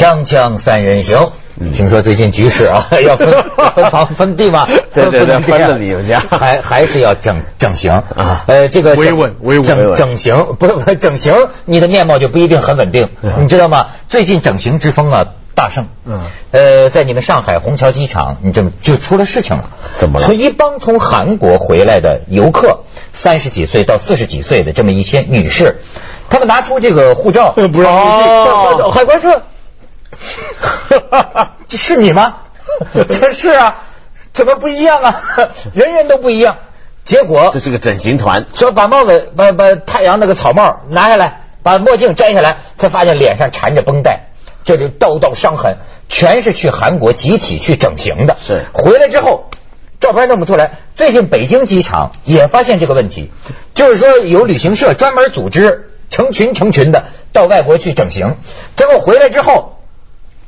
锵锵三人行，听说最近局势啊 要分分房分地嘛，对对对不能这样分了你们家。还还是要整整形。啊。呃，这个维整稳维稳。整整形不是不是整形，你的面貌就不一定很稳定，你知道吗？最近整形之风啊大盛，嗯。呃，在你们上海虹桥机场，你这么就出了事情了，怎么了？从一帮从韩国回来的游客，三十几岁到四十几岁的这么一些女士，她们拿出这个护照，不让入海关说。这是你吗？这是啊，怎么不一样啊？人人都不一样。结果这是个整形团，说把帽子、把把太阳那个草帽拿下来，把墨镜摘下来，才发现脸上缠着绷带，这就道道伤痕，全是去韩国集体去整形的。是回来之后。照片弄不出来。最近北京机场也发现这个问题，就是说有旅行社专门组织成群成群的到外国去整形，结果回来之后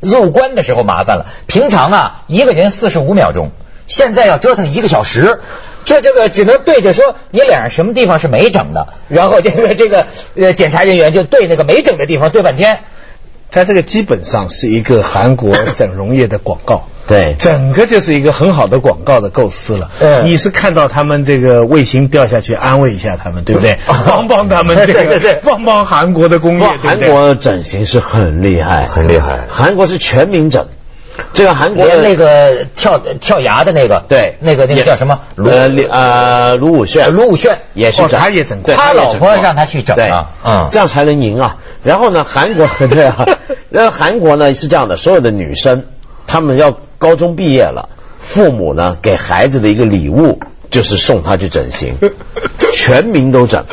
入关的时候麻烦了。平常啊一个人四十五秒钟，现在要折腾一个小时。这这个只能对着说你脸上什么地方是没整的，然后这个这个呃检查人员就对那个没整的地方对半天。它这个基本上是一个韩国整容业的广告。对整个就是一个很好的广告的构思了。嗯你是看到他们这个卫星掉下去，安慰一下他们，对不对？帮帮他们这 对对对，帮帮韩国的工业？韩国整形是很厉害，很厉害韩国是全民整，这个韩国连那个跳跳崖的那个，对那个那个叫什么？卢呃李呃卢武铉卢武铉哦也是整，他也整过他老婆让他去整对啊嗯这样才能赢啊。然后呢，韩国 对啊，那韩国呢是这样的，所有的女生她们要高中毕业了，父母呢给孩子的一个礼物就是送她去整形，全民都整。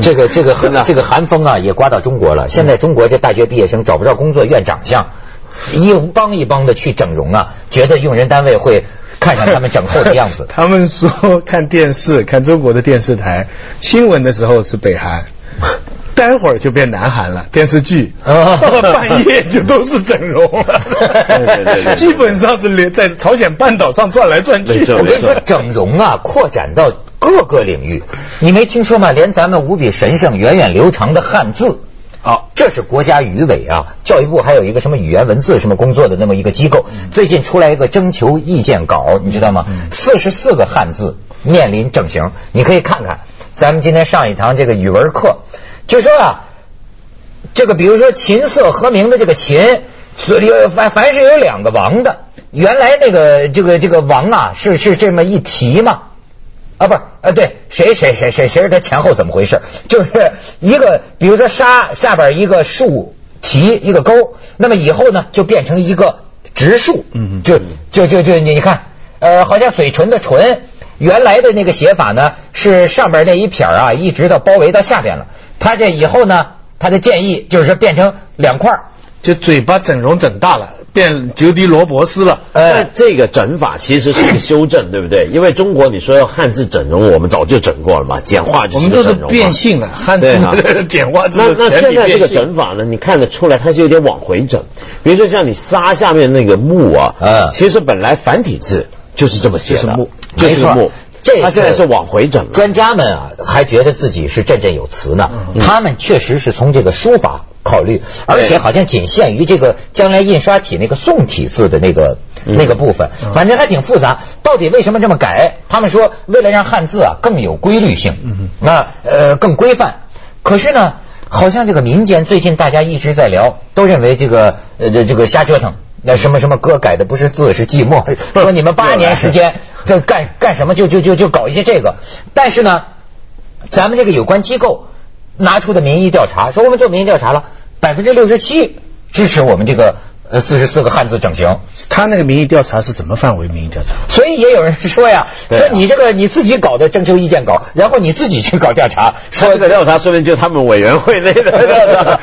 这个这个这个寒风啊，也刮到中国了。现在中国这大学毕业生找不着工作，怨长相，一帮一帮的去整容啊，觉得用人单位会看上他们整后的样子。他们说看电视，看中国的电视台新闻的时候是北韩，待会儿就变南韩了。电视剧哦到了半夜就都是整容了，对对对对基本上是连在朝鲜半岛上转来转去我跟你说，整容啊，扩展到各个领域。你没听说吗？连咱们无比神圣、源远流长的汉字。好，这是国家语委啊，教育部还有一个什么语言文字什么工作的那么一个机构，最近出来一个征求意见稿，你知道吗？四十四个汉字面临整形，你可以看看。咱们今天上一堂这个语文课，就说啊，这个比如说琴瑟和鸣的这个琴，嘴里有凡凡是有两个王的，原来那个这个这个王啊是是这么一提嘛，啊，不是，呃，对，谁谁谁谁谁是他前后怎么回事？就是一个，比如说沙下边一个竖提一个勾，那么以后呢就变成一个直竖，嗯就就就就你你看，呃，好像嘴唇的唇，原来的那个写法呢是上边那一撇啊，一直到包围到下边了，他这以后呢，他的建议就是说变成两块就嘴巴整容整大了，变吉迪罗伯斯了。那呃，这个整法其实是一个修正，对不对？因为中国你说要汉字整容，我们早就整过了嘛，简化就我们都是变性了，汉字 简化字那那现在这个整法呢，你看得出来它是有点往回整。比如说像你沙下面那个木啊，嗯其实本来繁体字就是这么写的，就是木就是木。这是它现在是往回整了。专家们啊，还觉得自己是振振有词呢。他们确实是从这个书法考虑，而且好像仅限于这个将来印刷体那个宋体字的那个、那个部分，反正还挺复杂。到底为什么这么改？他们说为了让汉字啊更有规律性，那呃更规范。可是呢，好像这个民间最近大家一直在聊，都认为这个呃这这个瞎折腾。那什么什么歌改的不是字是寂寞，说你们八年时间 这干干什么就就就就搞一些这个，但是呢，咱们这个有关机构拿出的民意调查说，我们做民意调查了，百分之六十七支持我们这个呃四十四个汉字整形，他那个民意调查是什么范围民意调查？所以也有人说呀，啊说你这个你自己搞的征求意见稿，然后你自己去搞调查，说这个调查说不定就是他们委员会内的。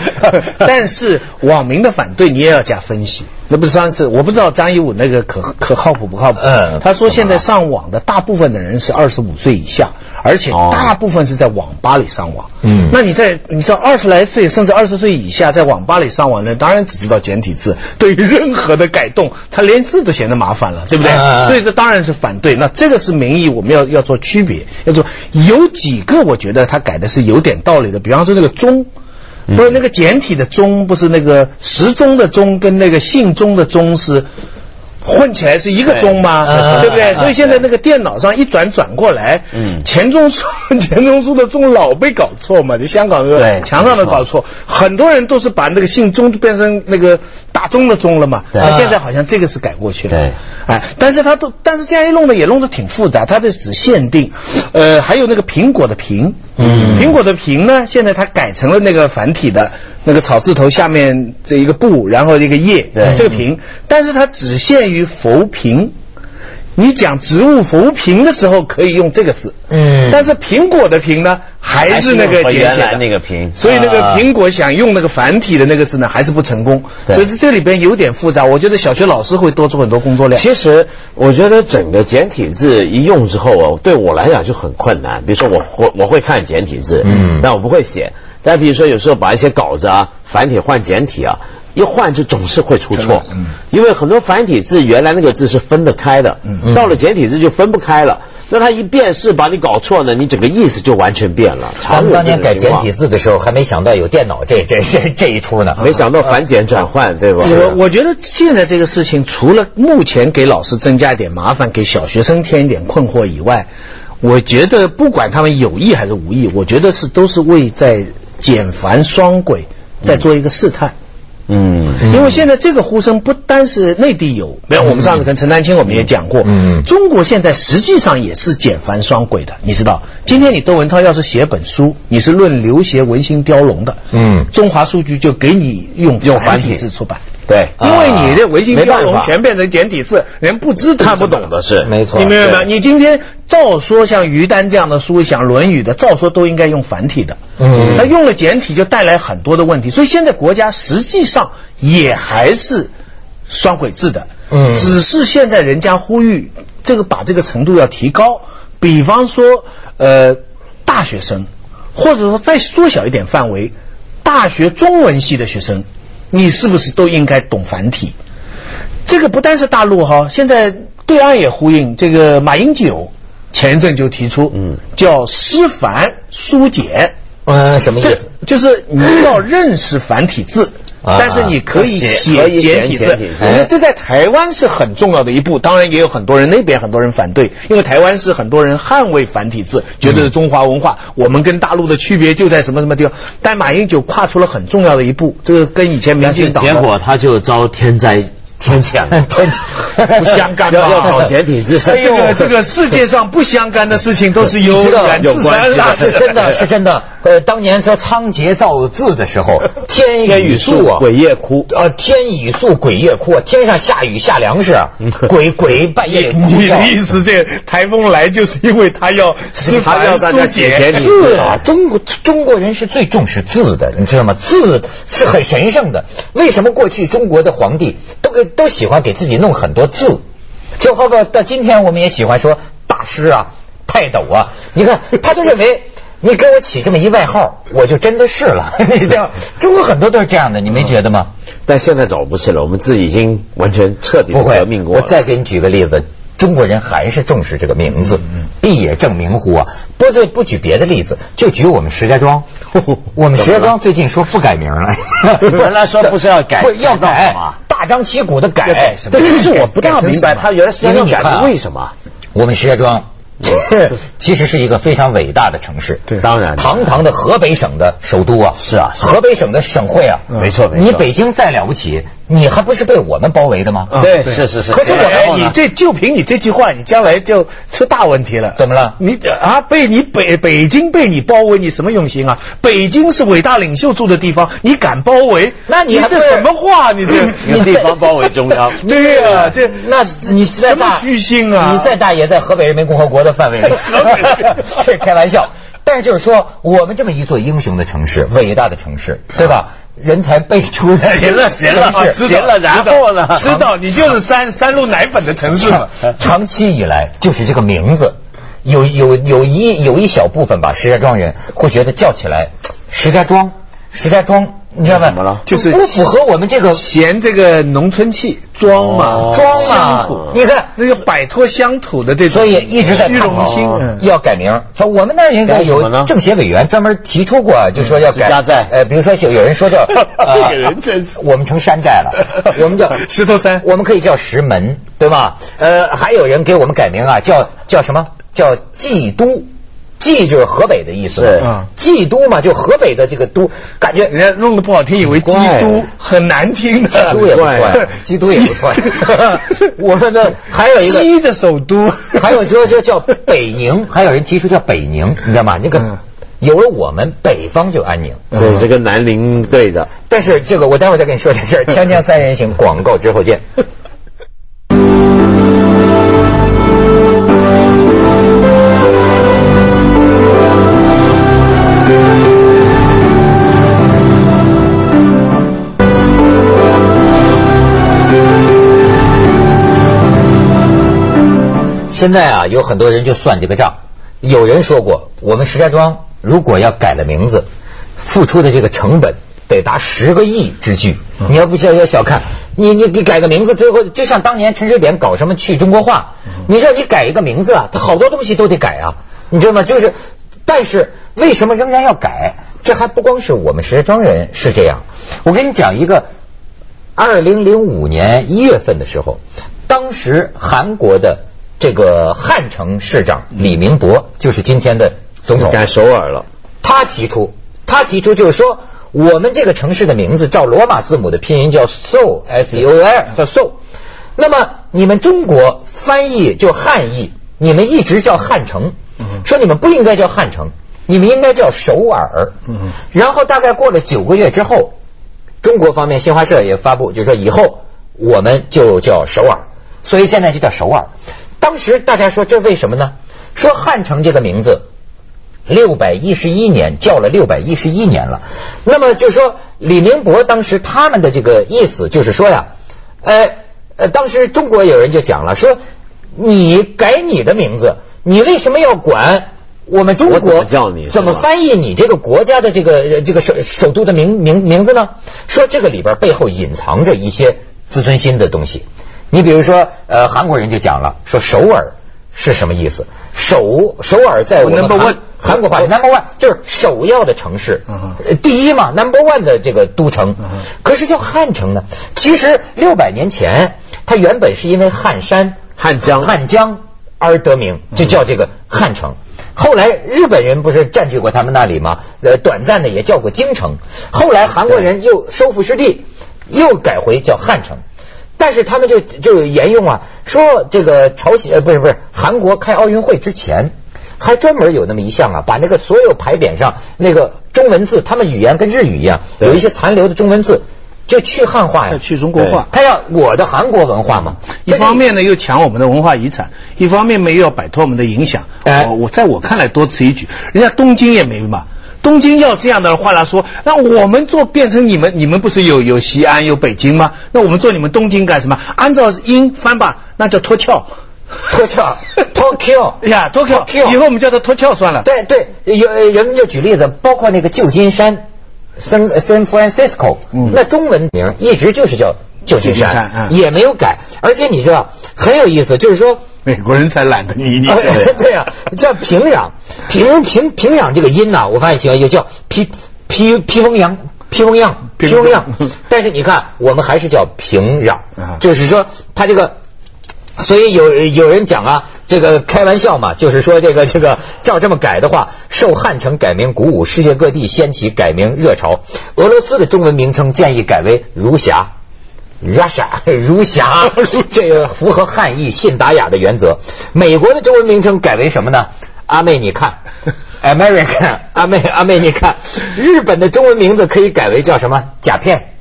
但是网民的反对你也要加分析，那不是上次我不知道张一武那个可可靠谱不靠谱？嗯他说现在上网的大部分的人是二十五岁以下，而且哦大部分是在网吧里上网。嗯那你在你知道二十来岁甚至二十岁以下在网吧里上网的，当然只知道简体字，对于任何的改动，他连字都嫌得麻烦了，对不对？所以这当然是反对。那这个是民意，我们要要做区别，要做有几个我觉得他改的是有点道理的，比方说那个中。不是那个简体的钟，不是那个时钟的钟跟那个姓钟的钟是。混起来是一个钟吗？对对不对？嗯所以现在那个电脑上一转转过来，嗯。钱钟书 钱钟书的钟老被搞错嘛，就香港那个墙上的搞错，很多人都是把那个姓钟变成那个打钟的中了嘛。对。那现在好像这个是改过去了。对，哎，但是他都，但是这样一弄呢也弄得挺复杂，它的只限定，呃，还有那个苹果的苹，嗯。苹果的苹呢，现在它改成了那个繁体的那个草字头下面这一个布，然后一个叶，对。这个苹，但是它只限于浮萍。你讲植物浮萍的时候可以用这个字，嗯。但是苹果的苹呢还是那个简写。的那个苹所以那个啊苹果想用那个繁体的那个字呢还是不成功，对。所以这里边有点复杂，我觉得小学老师会多出很多工作量。其实我觉得整个简体字一用之后啊，对我来讲就很困难。比如说我会我会看简体字，嗯。但我不会写。但比如说有时候把一些稿子啊繁体换简体啊，一换就总是会出错。嗯因为很多繁体字原来那个字是分得开的，嗯到了简体字就分不开了。那他一变式把你搞错呢，你整个意思就完全变了。咱们当年改简体字的时候，还没想到有电脑这这这这一出呢。没想到繁简转换，对吧？我我觉得现在这个事情，除了目前给老师增加一点麻烦，给小学生添一点困惑以外，我觉得不管他们有意还是无意，我觉得是都是为在简繁双轨在做一个试探。嗯，因为现在这个呼声不单是内地有，没有我们上次跟陈丹青我们也讲过，嗯。中国现在实际上也是简繁双轨的，你知道？今天你窦文涛要是写本书，你是论刘勰文心雕龙的，嗯。中华书局就给你用繁用繁体体。字出版。对，因为你的文心雕龙没办法。全变成简体字，人不知道。看不懂的是没错。你明白吗？对。你今天照说像于丹这样的书，像《论语》的，照说都应该用繁体的。嗯。他用了简体就带来很多的问题，所以现在国家实际上也还是双轨制的。嗯。只是现在人家呼吁这个把这个程度要提高，比方说呃大学生，或者说再缩小一点范围，大学中文系的学生，你是不是都应该懂繁体？这个不单是大陆哈，现在对岸也呼应。这个马英九前一阵就提出，嗯叫师繁书简，嗯，什么意这思？就是你要认识繁体字。啊但是你可以写简体字这在台湾是很重要的一步。当然也有很多人那边很多人反对，因为台湾是很多人捍卫繁体字，觉得是中华文化，我们跟大陆的区别就在什么什么地方。但马英九跨出了很重要的一步，这个跟以前民进党结果他就遭天灾天谴了，不相干吧要要搞简体字，这个这个世界上不相干的事情都是有自山来关系的是真的，是真的。呃，当年说仓颉造字的时候，天天雨粟啊，鬼夜哭。呃，天雨粟，鬼夜哭啊！天上下雨下粮食啊，鬼鬼半夜哭你的意思，这台风来就是因为他要是他要大家写简简体字啊，中国中国人是最重视字的，你知道吗？字是很神圣的。为什么过去中国的皇帝都给都喜欢给自己弄很多字？就好比到今天我们也喜欢说大师啊、泰斗啊，你看他就认为。你给我起这么一外号，我就真的是了。你这样，中国很多都是这样的，你没觉得吗？但现在早不是了，我们自己已经完全彻底地不会革命过了。我再给你举个例子，中国人还是重视这个名字，必也正名乎啊。不这不举别的例子，就举我们石家庄。我们石家庄最近说不改名了，原来说不是要改 不要改大张旗鼓的改？但其实我不大明白，他原来是要改因为什么？我们石家庄。其实是一个非常伟大的城市，对当然。堂堂的河北省的首都啊。是啊河北省的省会啊，没错没错。你北京再了不起，你还不是被我们包围的吗？对，对是是是。可是我哎们你这就凭你这句话，你将来就出大问题了。怎么了你这啊，被你北北京被你包围，你什么用心啊？北京是伟大领袖住的地方，你敢包围？那你是这什么话？你这你地方包围中央，对呀，这那你什么居心啊你再大也在河北人民共和国的范围内，这开玩笑。但是就是说，我们这么一座英雄的城市，伟大的城市，对吧？人才辈出的 行了行了行了然后呢知道你就是三三鹿奶粉的城市长期以来就是这个名字，有有有一有一小部分吧，石家庄人会觉得叫起来石家庄，石家庄你知道吗？怎么了就是不符合我们这个嫌这个农村气装嘛，哦装嘛乡土。你看那就摆脱乡土的这种，所以一直在虚荣心。嗯要改名。说我们那儿应该有政协委员专门提出过，就说要改寨呃，比如说有有人说叫 呃这个人真是我们成山寨了，我们叫石头山我们可以叫石门，对吧？呃，还有人给我们改名啊，叫叫什么？叫冀都。冀就是河北的意思冀都嘛，就河北的这个都，感觉人家弄得不好听，以为基怪督很难听的，基督也不错基督也不错呀。我们的 还有一个西的首都，还有说就叫北宁，还有人提出叫北宁，你知道吗？那个嗯有了我们，北方就安宁。对，这个南宁对着。但是这个我待会儿再跟你说这事儿。锵锵三人行，广告之后见。现在啊，有很多人就算这个账。有人说过，我们石家庄如果要改了名字，付出的这个成本得达十个亿之巨。你要不小要小看，你你你改个名字，最后就像当年陈水扁搞什么去中国化，你说你改一个名字啊，他好多东西都得改啊，你知道吗？就是，但是为什么仍然要改？这还不光是我们石家庄人是这样。我跟你讲一个，二零零五年一月份的时候，当时韩国的这个汉城市长李明博，就是今天的总统，改首尔了，他提出，他提出就是说，我们这个城市的名字照罗马字母的拼音叫 Seoul S E O L 叫 Seoul，那么你们中国翻译就汉译，你们一直叫汉城，说你们不应该叫汉城，你们应该叫首尔。然后大概过了九个月之后，中国方面新华社也发布，就是说以后我们就叫首尔，所以现在就叫首尔。当时大家说这为什么呢？说汉城这个名字六百一十一年叫了六百一十一年了，那么就说李明博当时他们的这个意思就是说呀，呃呃，当时中国有人就讲了，说你改你的名字，你为什么要管？我们中国怎么国叫你怎么翻译你这个国家的这个呃这个首首都的名名名字呢？说这个里边背后隐藏着一些自尊心的东西。你比如说，呃，韩国人就讲了，说首尔是什么意思？首首尔在我们韩 one 韩国话里 number one 就是首要的城市第一嘛，number one 的这个都城。可是叫汉城呢？其实六百年前，它原本是因为汉山、汉江汉江而得名，就叫这个汉城。后来日本人不是占据过他们那里吗？呃，短暂的也叫过京城。后来韩国人又收复失地，又改回叫汉城。但是他们就就沿用啊，说这个朝鲜呃不是不是韩国开奥运会之前，还专门有那么一项啊，把那个所有牌匾上那个中文字，他们语言跟日语一样，有一些残留的中文字，就去汉化呀要，去中国化。他要我的韩国文化嘛。一方面呢又抢我们的文化遗产，一方面呢又要摆脱我们的影响。哎我我在我看来多此一举，人家东京也没嘛。东京要这样的话来说，那我们做变成你们，你们不是有有西安有北京吗？那我们做你们东京干什么？按照音翻吧，那叫脱壳。脱壳 Tokyo 呀，，Tokyo 以后我们叫它脱壳算了。对对，有呃人们就举例子，包括那个旧金山，San San Francisco，、嗯那中文名一直就是叫旧金山，嗯也没有改。而且你知道很有意思，就是说。美国人才懒得理你。对呀、叫平壤，平平平壤这个音呐、我发现喜欢就叫披披披风扬。披风样，披披风风样，但是你看，我们还是叫平壤，啊就是说，它这个所以有有人讲啊，这个开玩笑嘛，就是说这个这个照这么改的话，受汉城改名鼓舞，世界各地掀起改名热潮。俄罗斯的中文名称建议改为如霞。Russia 如霞，这个符合汉译信达雅的原则。美国的中文名称改为什么呢？阿妹，你看，American，阿妹，阿妹，你看，日本的中文名字可以改为叫什么？甲片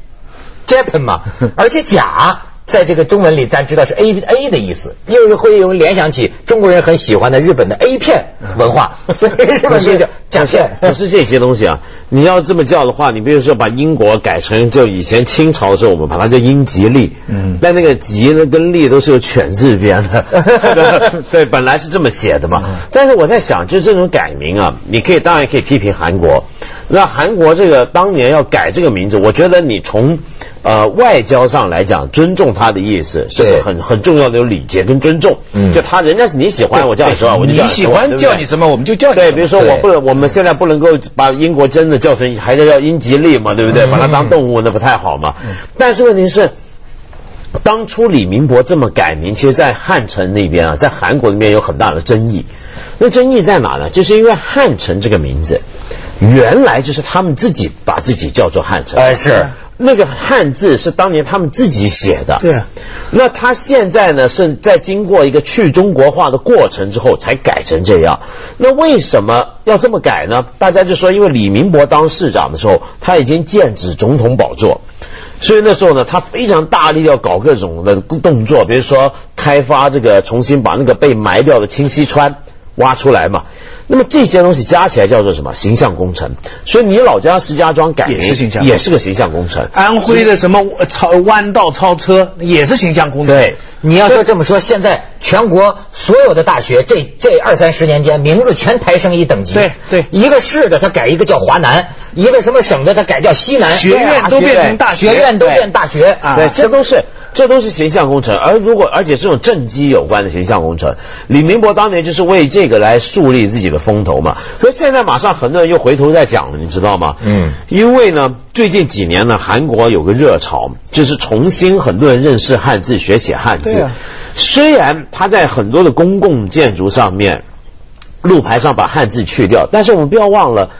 ，Japan 嘛，而且甲在这个中文里，咱知道是 A A 的意思，又会有联想起中国人很喜欢的日本的 A 片文化，所以日本就叫甲片。不是这些东西啊！你要这么叫的话，你比如说把英国改成就以前清朝的时候，我们把它叫英吉利，嗯但那个吉呢跟利都是有犬字边的，对，本来是这么写的嘛。但是我在想，就这种改名啊，你可以当然可以批评韩国，那韩国这个当年要改这个名字，我觉得你从呃外交上来讲，尊重他的意思是个很很重要的有礼节跟尊重。嗯就他人家是你喜欢我叫你什么，我就叫你喜欢叫你什么，我们就叫你对，比如说我不能，我们现在不能够把英国真的叫成还是叫英吉利嘛，对不对？嗯把它当动物那不太好嘛。但是问题是。当初李明博这么改名，其实，在汉城那边啊，在韩国那边有很大的争议。那争议在哪呢？就是因为汉城这个名字，原来就是他们自己把自己叫做汉城。哎是那个汉字是当年他们自己写的。对啊那他现在呢是在经过一个去中国化的过程之后才改成这样。那为什么要这么改呢？大家就说，因为李明博当市长的时候，他已经剑指总统宝座。所以那时候呢，他非常大力要搞各种的动作，比如说开发这个，重新把那个被埋掉的清溪川。挖出来嘛。那么这些东西加起来叫做什么？形象工程。所以你老家石家庄改名也是形象也是个形象工程。安徽的什么超弯道超车也是形象工程。对，你要说这么说，现在全国所有的大学，这这二三十年间，名字全抬升一等级。对对一个市的他改一个叫华南，一个什么省的他改叫西南，学院都变成大学学院都变大学啊对，这都是这都是形象工程。而如果而且这种政绩有关的形象工程，李明博当年就是为这个来树立自己的风头嘛。可是现在马上很多人又回头在讲了，你知道吗？嗯，因为呢，最近几年呢，韩国有个热潮，就是重新很多人认识汉字，学写汉字。啊虽然他在很多的公共建筑上面。路牌上把汉字去掉，但是我们不要忘了，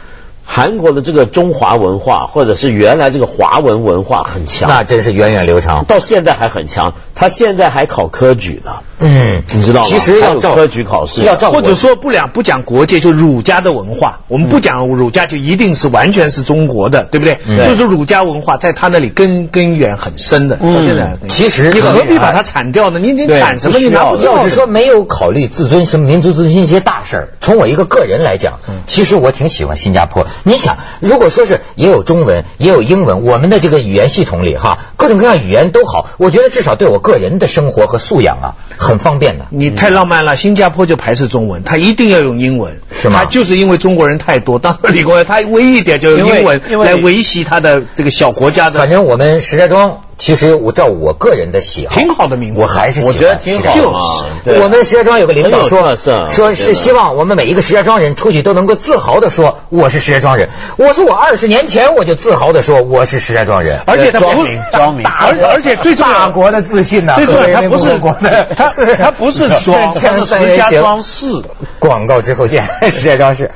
韩国的这个中华文化或者是原来这个华文文化很强，那真是源远流长。到现在还很强。他现在还考科举呢，嗯，你知道吗？其实要照科举考试，要照或者说不讲不讲国界，就儒家的文化，我们不讲儒家就一定是完全是中国的，对不对？嗯就是儒家文化在他那里根根源很深的，到现在。其实你何必把它铲掉呢？你你铲什么？你拿不掉要是说没有考虑自尊什么民族自尊心一些大事儿，从我一个个人来讲，其实我挺喜欢新加坡。你想，如果说是也有中文，也有英文，我们的这个语言系统里哈，各种各样语言都好，我觉得至少对我个人的生活和素养啊，很方便的。你太浪漫了，新加坡就排斥中文，他一定要用英文，是吗他就是因为中国人太多，当时李光耀他唯一一点就用英文来维系他的这个小国家的，反正我们石家庄，其实我照我个人的喜好，挺好的名字我还是喜欢我觉得挺好石家庄嘛对。我们石家庄有个领导说，说是希望我们每一个石家庄人出去都能够自豪的说我是石家庄人。我说我二十年前我就自豪的说我是石家庄人，而且他不而而且最重要大国的自信呢、最重要，他不是国的他他不是说，他是石家庄市。广告之后见，石家庄市。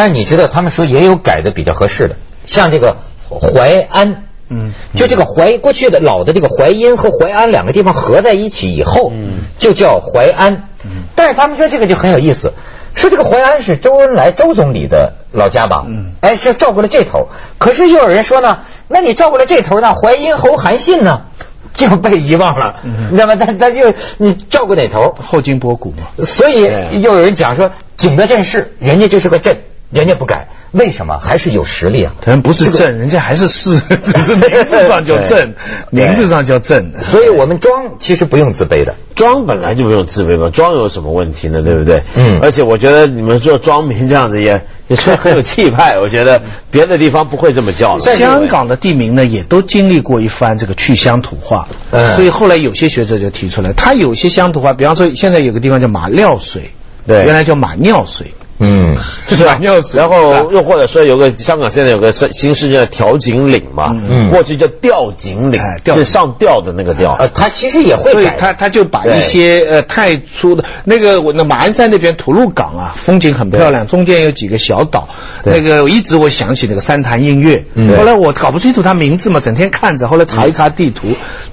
但是你知道，他们说也有改的比较合适的，像这个淮安。嗯，就这个淮过去的老的这个淮阴和淮安两个地方合在一起以后，嗯就叫淮安。但是他们说这个就很有意思，说这个淮安是周恩来周总理的老家吧？嗯，哎，是照顾了这头。可是又有人说呢，那你照顾了这头呢，淮阴侯韩信呢 就被遗忘了，那么他他就你照顾哪头？后金博古嘛，所以又有人讲说，景德镇市人家就是个镇，人家不改，为什么？还是有实力啊。可能不是镇，人家还是是，只是名字上叫镇，名字上叫镇。所以我们庄其实不用自卑的。庄本来就不用自卑嘛，庄有什么问题呢？对不对？嗯而且我觉得你们做庄名这样子也 也是很有气派，我觉得 别的地方不会这么叫的。香港的地名呢，也都经历过一番这个去乡土化，嗯所以后来有些学者就提出来，他有些乡土化，比方说现在有个地方叫马料水，对原来叫马尿水，嗯，是吧？尿水，然后又或者说有个香港现在有个新新市叫调景岭嘛，嗯。过去叫吊景岭就上吊的那个吊。呃，他其实也会改。所以他他就把一些呃太粗的那个我那马鞍山那边吐露港啊，风景很漂亮，中间有几个小岛。那个我一直我想起那个三潭印月，嗯。后来我搞不清楚它名字嘛，整天看着，后来查一查地图，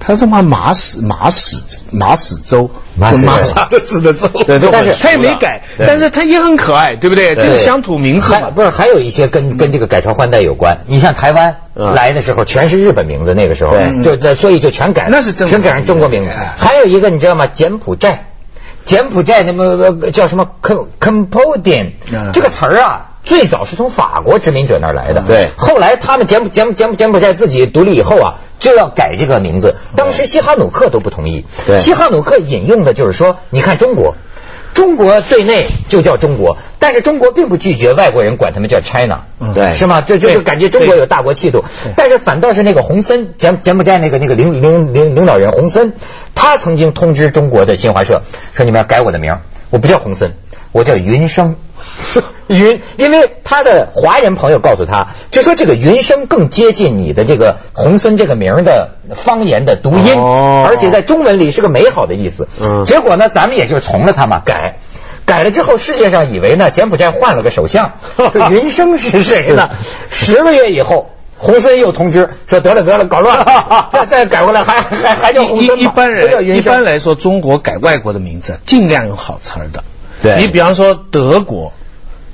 他说嘛马屎马屎马屎洲，马屎洲马沙的屎的洲，对都很 但是他也没改，但是他也很可爱，对不对？这个乡土名字嘛。不是还有一些跟跟这个改朝换代有关。你像台湾嗯。来的时候全是日本名字，那个时候。对。就那所以就全改，那是正全改成中国名字。哎。还有一个你知道吗？柬埔寨。柬埔寨那么呃叫什么？Com Cambodia 嗯。这个词儿啊。最早是从法国殖民者那儿来的，对。后来他们柬埔柬埔柬埔寨自己独立以后啊，就要改这个名字。当时西哈努克都不同意。西哈努克引用的就是说，你看中国，中国对内就叫中国，但是中国并不拒绝外国人管他们叫 China，嗯对是吗？这这就是感觉中国有大国气度。但是反倒是那个洪森，柬柬埔寨那个那个领领领领导人洪森，他曾经通知中国的新华社说，你们要改我的名，我不叫洪森，我叫云生。云，因为他的华人朋友告诉他，就说这个云生更接近你的这个洪森这个名的方言的读音，哦而且在中文里是个美好的意思。嗯结果呢，咱们也就从了他嘛，改。改了之后，世界上以为呢，柬埔寨换了个首相，这云生是谁呢？十个月以后，洪森又通知说得了得了，搞乱了，再再改过来还还还叫洪森吗一般不叫人一云生般来说，中国改外国的名字尽量用好词儿的。对你比方说德国，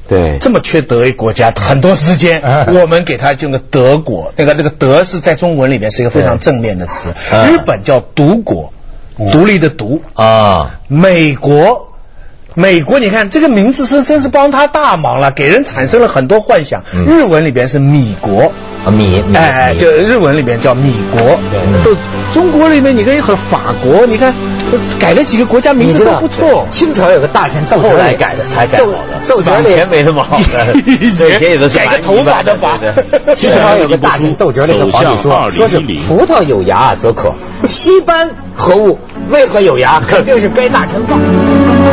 对，这么缺德一国家，很多时间嗯我们给他用个德国，那个那个德是在中文里面是一个非常正面的词。嗯日本叫独国，独立的独。啊，美国。美国，你看这个名字是真是帮他大忙了，给人产生了很多幻想。嗯日文里边是米国，米米哎，米就日文里边叫米国。对都中国里面你可以和法国，你看改了几个国家名字都不错。清朝有个大臣奏折后来里改的才改的，奏折里以前没那么好的，以前以前有的是改个头发的法对对对清朝有个大臣奏折里跟皇帝说，说是葡萄有牙则可，西班何物？为何有牙？肯定是该大臣放。